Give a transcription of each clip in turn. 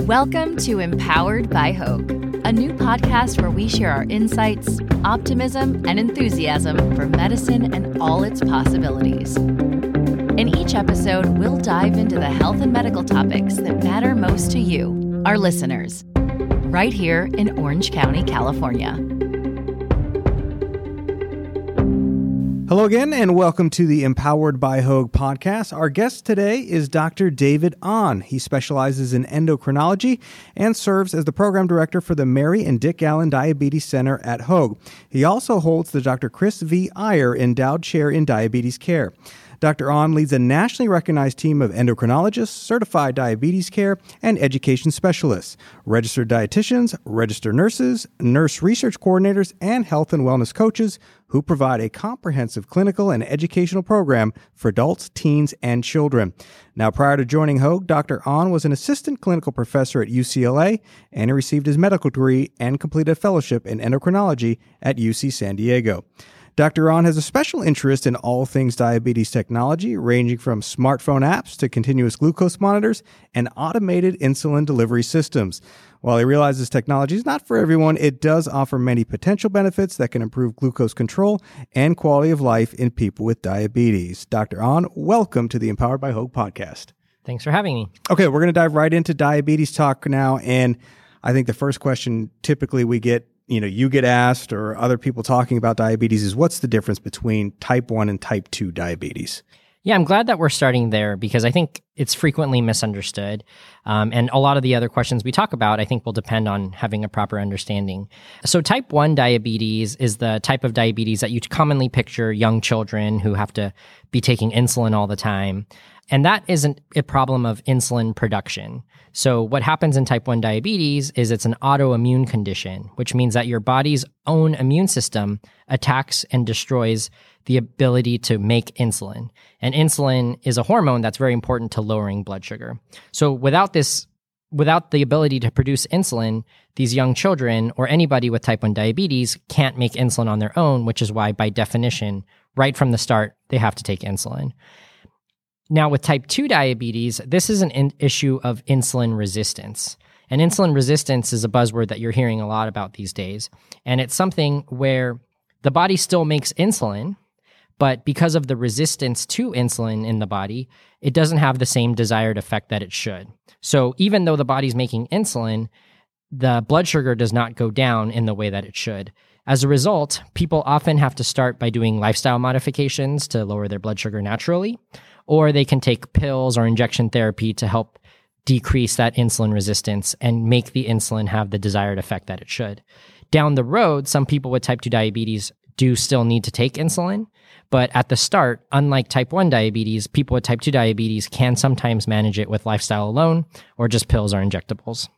Welcome to Empowered by Hoag, a new podcast where we share our insights, optimism, and enthusiasm for medicine and all its possibilities. In each episode, we'll dive into the health and medical topics that matter most to you, our listeners, right here in Orange County, California. Hello again, and welcome to the Empowered by Hoag podcast. Our guest today is Dr. David Ahn. He specializes in endocrinology and serves as the program director for the Mary and Dick Allen Diabetes Center at Hoag. He also holds the Dr. Chris V. Iyer Endowed Chair in Diabetes Care. Dr. Ahn leads a nationally recognized team of endocrinologists, certified diabetes care, and education specialists, registered dietitians, registered nurses, nurse research coordinators, and health and wellness coaches who provide a comprehensive clinical and educational program for adults, teens, and children. Now, prior to joining Hoag, Dr. Ahn was an assistant clinical professor at UCLA, and he received his medical degree and completed a fellowship in endocrinology at UC San Diego. Dr. Ahn has a special interest in all things diabetes technology, ranging from smartphone apps to continuous glucose monitors and automated insulin delivery systems. While he realizes technology is not for everyone, it does offer many potential benefits that can improve glucose control and quality of life in people with diabetes. Dr. Ahn, welcome to the Empowered by Hoag podcast. Thanks for having me. Okay, we're going to dive right into diabetes talk now. And I think the first question typically we get you know you get asked or other people talking about diabetes is what's the difference between type 1 and type 2 diabetes? Yeah i'm glad that we're starting there because i think it's frequently misunderstood. Um, and a lot of the other questions we talk about i think will depend on having a proper understanding. So type 1 diabetes is the type of diabetes that you commonly picture young children who have to be taking insulin all the time and that isn't a problem of insulin production. So, what happens in type 1 diabetes is it's an autoimmune condition, which means that your body's own immune system attacks and destroys the ability to make insulin. And insulin is a hormone that's very important to lowering blood sugar. So, without this, without the ability to produce insulin, these young children or anybody with type 1 diabetes can't make insulin on their own, which is why, by definition, right from the start, they have to take insulin. Now, with type 2 diabetes, this is an in- issue of insulin resistance. And insulin resistance is a buzzword that you're hearing a lot about these days. And it's something where the body still makes insulin, but because of the resistance to insulin in the body, it doesn't have the same desired effect that it should. So even though the body's making insulin, the blood sugar does not go down in the way that it should. As a result, people often have to start by doing lifestyle modifications to lower their blood sugar naturally, or they can take pills or injection therapy to help decrease that insulin resistance and make the insulin have the desired effect that it should. Down the road, some people with type 2 diabetes do still need to take insulin, but at the start, unlike type 1 diabetes, people with type 2 diabetes can sometimes manage it with lifestyle alone or just pills or injectables.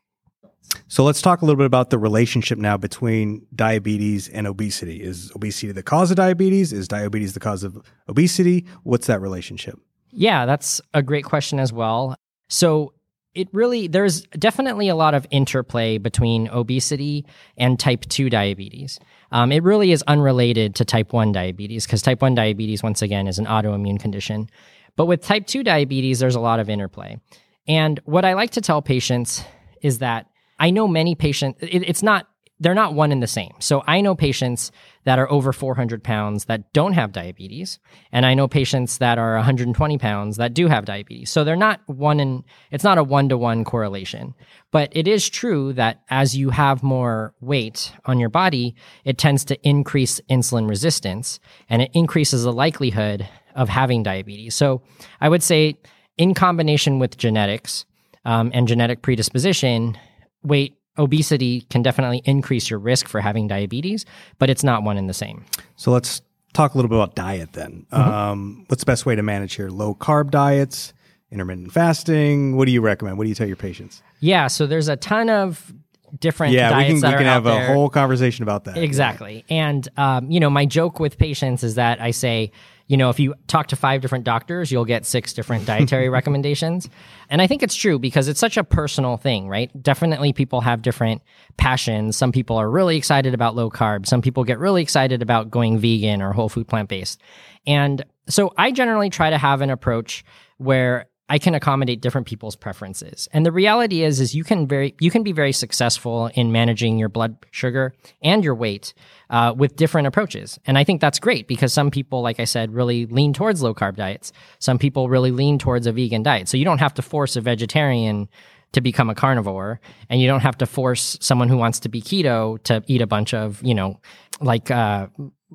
So let's talk a little bit about the relationship now between diabetes and obesity. Is obesity the cause of diabetes? Is diabetes the cause of obesity? What's that relationship? Yeah, that's a great question as well. So it really there's definitely a lot of interplay between obesity and type 2 diabetes. Um, it really is unrelated to type 1 diabetes because type 1 diabetes once again is an autoimmune condition. But with type 2 diabetes there's a lot of interplay. And what i like to tell patients is that i know many patients it, it's not they're not one and the same. So I know patients that are over 400 pounds that don't have diabetes, and I know patients that are 120 pounds that do have diabetes. So they're not one and it's not a one to one correlation. But it is true that as you have more weight on your body, it tends to increase insulin resistance and it increases the likelihood of having diabetes. So I would say, in combination with genetics um, and genetic predisposition, weight obesity can definitely increase your risk for having diabetes, but it's not one and the same. So let's talk a little bit about diet then. Mm-hmm. Um, what's the best way to manage here? Low carb diets, intermittent fasting. What do you recommend? What do you tell your patients? Yeah, so there's a ton of different yeah, we can, we can have a whole conversation about that. Exactly. And, um, you know, my joke with patients is that I say, you know, if you talk to five different doctors, you'll get six different dietary recommendations. And I think it's true because it's such a personal thing, right? Definitely people have different passions. Some people are really excited about low carb. Some people get really excited about going vegan or whole food plant based. And so I generally try to have an approach where I can accommodate different people's preferences. And the reality is is you can very you can be very successful in managing your blood sugar and your weight uh, with different approaches. And I think that's great because some people, like I said, really lean towards low carb diets. Some people really lean towards a vegan diet. So you don't have to force a vegetarian to become a carnivore and you don't have to force someone who wants to be keto to eat a bunch of you know like uh,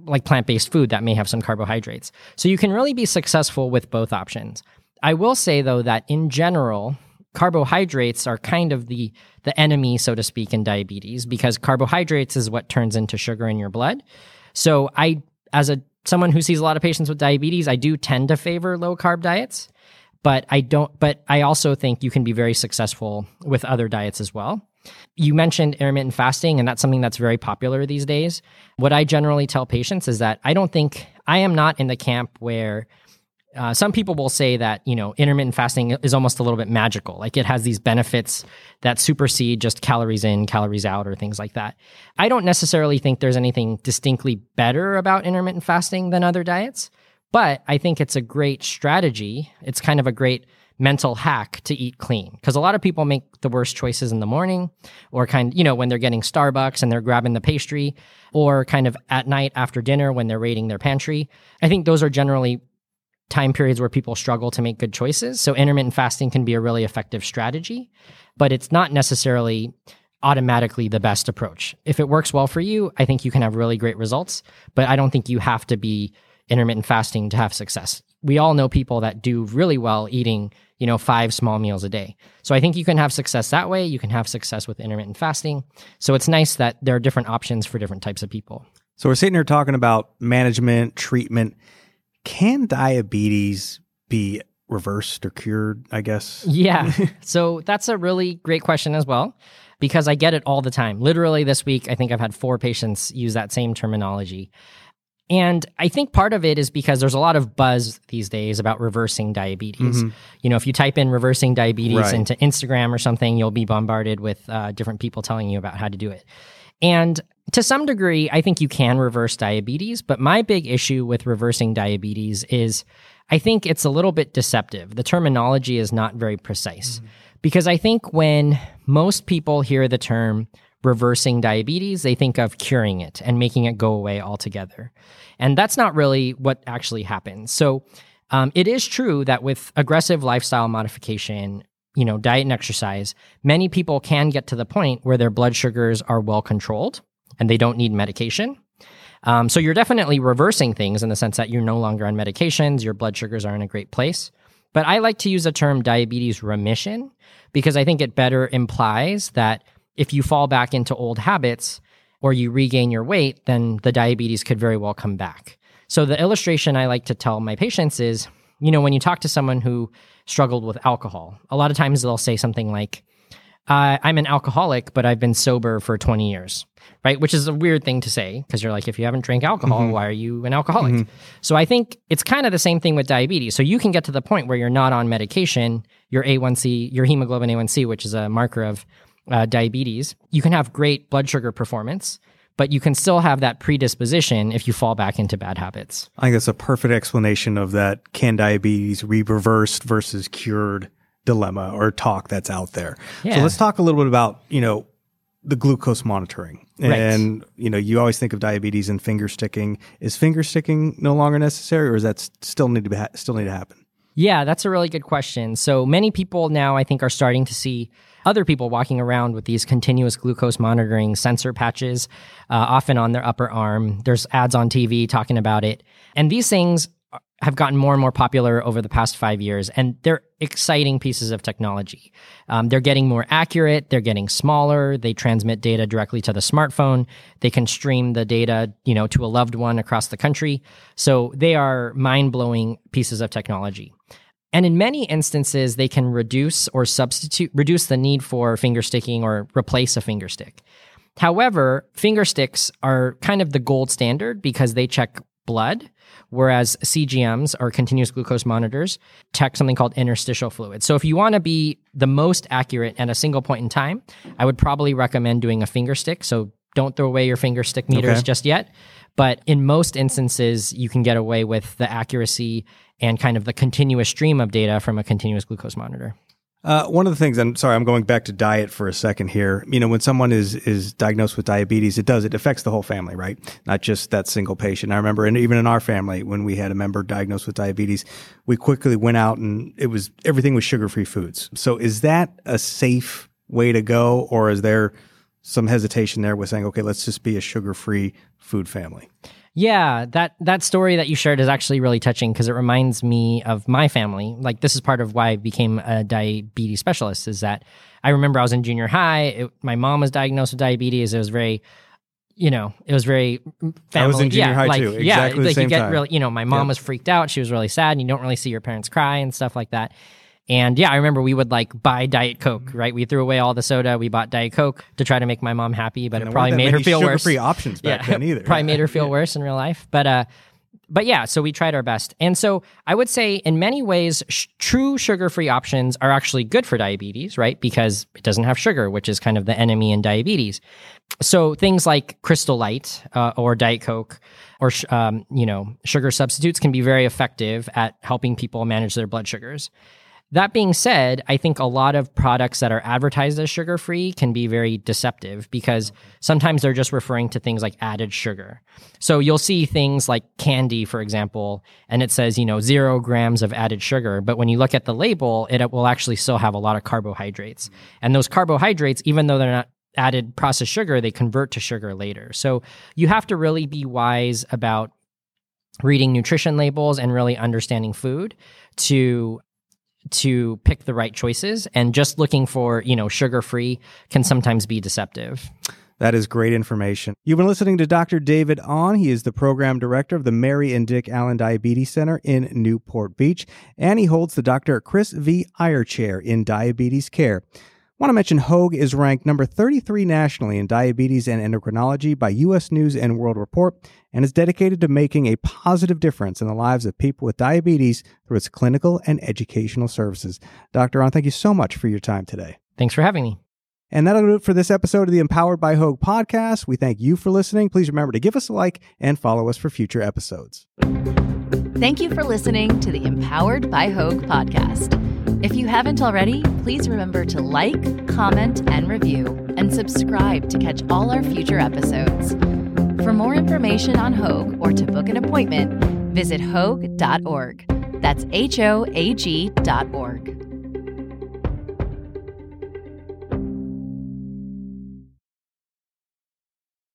like plant-based food that may have some carbohydrates so you can really be successful with both options i will say though that in general carbohydrates are kind of the the enemy so to speak in diabetes because carbohydrates is what turns into sugar in your blood so i as a someone who sees a lot of patients with diabetes i do tend to favor low carb diets but I don't but I also think you can be very successful with other diets as well. You mentioned intermittent fasting and that's something that's very popular these days. What I generally tell patients is that I don't think I am not in the camp where uh, some people will say that you know intermittent fasting is almost a little bit magical. Like it has these benefits that supersede just calories in calories out or things like that. I don't necessarily think there's anything distinctly better about intermittent fasting than other diets but I think it's a great strategy. It's kind of a great mental hack to eat clean because a lot of people make the worst choices in the morning or kind you know when they're getting starbucks and they're grabbing the pastry or kind of at night after dinner when they're raiding their pantry. I think those are generally time periods where people struggle to make good choices so intermittent fasting can be a really effective strategy but it's not necessarily automatically the best approach if it works well for you i think you can have really great results but i don't think you have to be intermittent fasting to have success. We all know people that do really well eating, you know, five small meals a day. So I think you can have success that way. You can have success with intermittent fasting. So it's nice that there are different options for different types of people. So we're sitting here talking about management, treatment. Can diabetes be reversed or cured, I guess? Yeah. so that's a really great question as well because I get it all the time. Literally this week, I think I've had four patients use that same terminology. And I think part of it is because there's a lot of buzz these days about reversing diabetes. Mm-hmm. You know, if you type in reversing diabetes right. into Instagram or something, you'll be bombarded with uh, different people telling you about how to do it. And to some degree, I think you can reverse diabetes. But my big issue with reversing diabetes is I think it's a little bit deceptive. The terminology is not very precise. Mm-hmm. Because I think when most people hear the term reversing diabetes, they think of curing it and making it go away altogether. And that's not really what actually happens. So um, it is true that with aggressive lifestyle modification, you know, diet and exercise, many people can get to the point where their blood sugars are well controlled and they don't need medication. Um, so you're definitely reversing things in the sense that you're no longer on medications, your blood sugars are in a great place. But I like to use the term diabetes remission because I think it better implies that if you fall back into old habits or you regain your weight, then the diabetes could very well come back. So the illustration I like to tell my patients is, you know, when you talk to someone who struggled with alcohol, a lot of times they'll say something like, uh, I'm an alcoholic, but I've been sober for 20 years, right? Which is a weird thing to say because you're like, if you haven't drank alcohol, mm-hmm. why are you an alcoholic? Mm-hmm. So I think it's kind of the same thing with diabetes. So you can get to the point where you're not on medication, your A1C, your hemoglobin A1C, which is a marker of uh, diabetes, you can have great blood sugar performance, but you can still have that predisposition if you fall back into bad habits. I think that's a perfect explanation of that can diabetes be reversed versus cured dilemma or talk that's out there. Yeah. So let's talk a little bit about, you know, the glucose monitoring. And, right. you know, you always think of diabetes and finger sticking. Is finger sticking no longer necessary or is that still need to be ha- still need to happen? Yeah, that's a really good question. So many people now I think are starting to see other people walking around with these continuous glucose monitoring sensor patches, uh, often on their upper arm. There's ads on TV talking about it. And these things have gotten more and more popular over the past five years, and they're exciting pieces of technology. Um, they're getting more accurate, they're getting smaller, they transmit data directly to the smartphone, they can stream the data, you know, to a loved one across the country. So they are mind-blowing pieces of technology. And in many instances, they can reduce or substitute, reduce the need for finger sticking or replace a finger stick. However, finger sticks are kind of the gold standard because they check blood, whereas CGMs or continuous glucose monitors check something called interstitial fluid. So if you want to be the most accurate at a single point in time, I would probably recommend doing a finger stick. So don't throw away your finger stick meters okay. just yet. But in most instances, you can get away with the accuracy and kind of the continuous stream of data from a continuous glucose monitor. Uh, one of the things, I'm sorry, I'm going back to diet for a second here. You know, when someone is is diagnosed with diabetes, it does it affects the whole family, right? Not just that single patient. I remember, and even in our family, when we had a member diagnosed with diabetes, we quickly went out and it was everything was sugar free foods. So, is that a safe way to go, or is there some hesitation there with saying, okay, let's just be a sugar free food family? Yeah, that that story that you shared is actually really touching because it reminds me of my family. Like this is part of why I became a diabetes specialist. Is that I remember I was in junior high. It, my mom was diagnosed with diabetes. It was very, you know, it was very family. I was in junior yeah, high like, too. Exactly yeah, the like same you get time. really, you know, my mom Yep. was freaked out. She was really sad, and you don't really see your parents cry and stuff like that. And yeah, I remember we would like buy Diet Coke, right? We threw away all the soda. We bought Diet Coke to try to make my mom happy, but it probably made her feel worse. Sugar-free options back then either. probably Yeah. made her feel worse in real life. But uh, but yeah, so we tried our best, and so I would say in many ways, sh- true sugar-free options are actually good for diabetes, right? Because it doesn't have sugar, which is kind of the enemy in diabetes. So things like Crystal Light uh, or Diet Coke or sh- um, you know sugar substitutes can be very effective at helping people manage their blood sugars. That being said, I think a lot of products that are advertised as sugar free can be very deceptive because sometimes they're just referring to things like added sugar. So you'll see things like candy, for example, and it says, you know, zero grams of added sugar. But when you look at the label, it will actually still have a lot of carbohydrates. And those carbohydrates, even though they're not added processed sugar, they convert to sugar later. So you have to really be wise about reading nutrition labels and really understanding food to to pick the right choices and just looking for you know sugar free can sometimes be deceptive That is great information. You've been listening to Dr. David Ahn. He is the program director of the Mary and Dick Allen Diabetes Center in Newport Beach, and he holds the Dr. Chris V. Iyer Chair in Diabetes Care. Want to mention Hoag is ranked number 33 nationally in diabetes and endocrinology by U.S. News and World Report and is dedicated to making a positive difference in the lives of people with diabetes through its clinical and educational services. Dr. Ahn, thank you so much for your time today. thanks for having me And that'll do it for this episode of the Empowered by Hoag podcast. We thank you for listening. Please remember to give us a like and follow us for future episodes. Thank you for listening to the Empowered by Hoag podcast. If you haven't already, please remember to like, comment, and review, and subscribe to catch all our future episodes. For more information on Hoag or to book an appointment, visit hoag.org. That's H O A G dot org.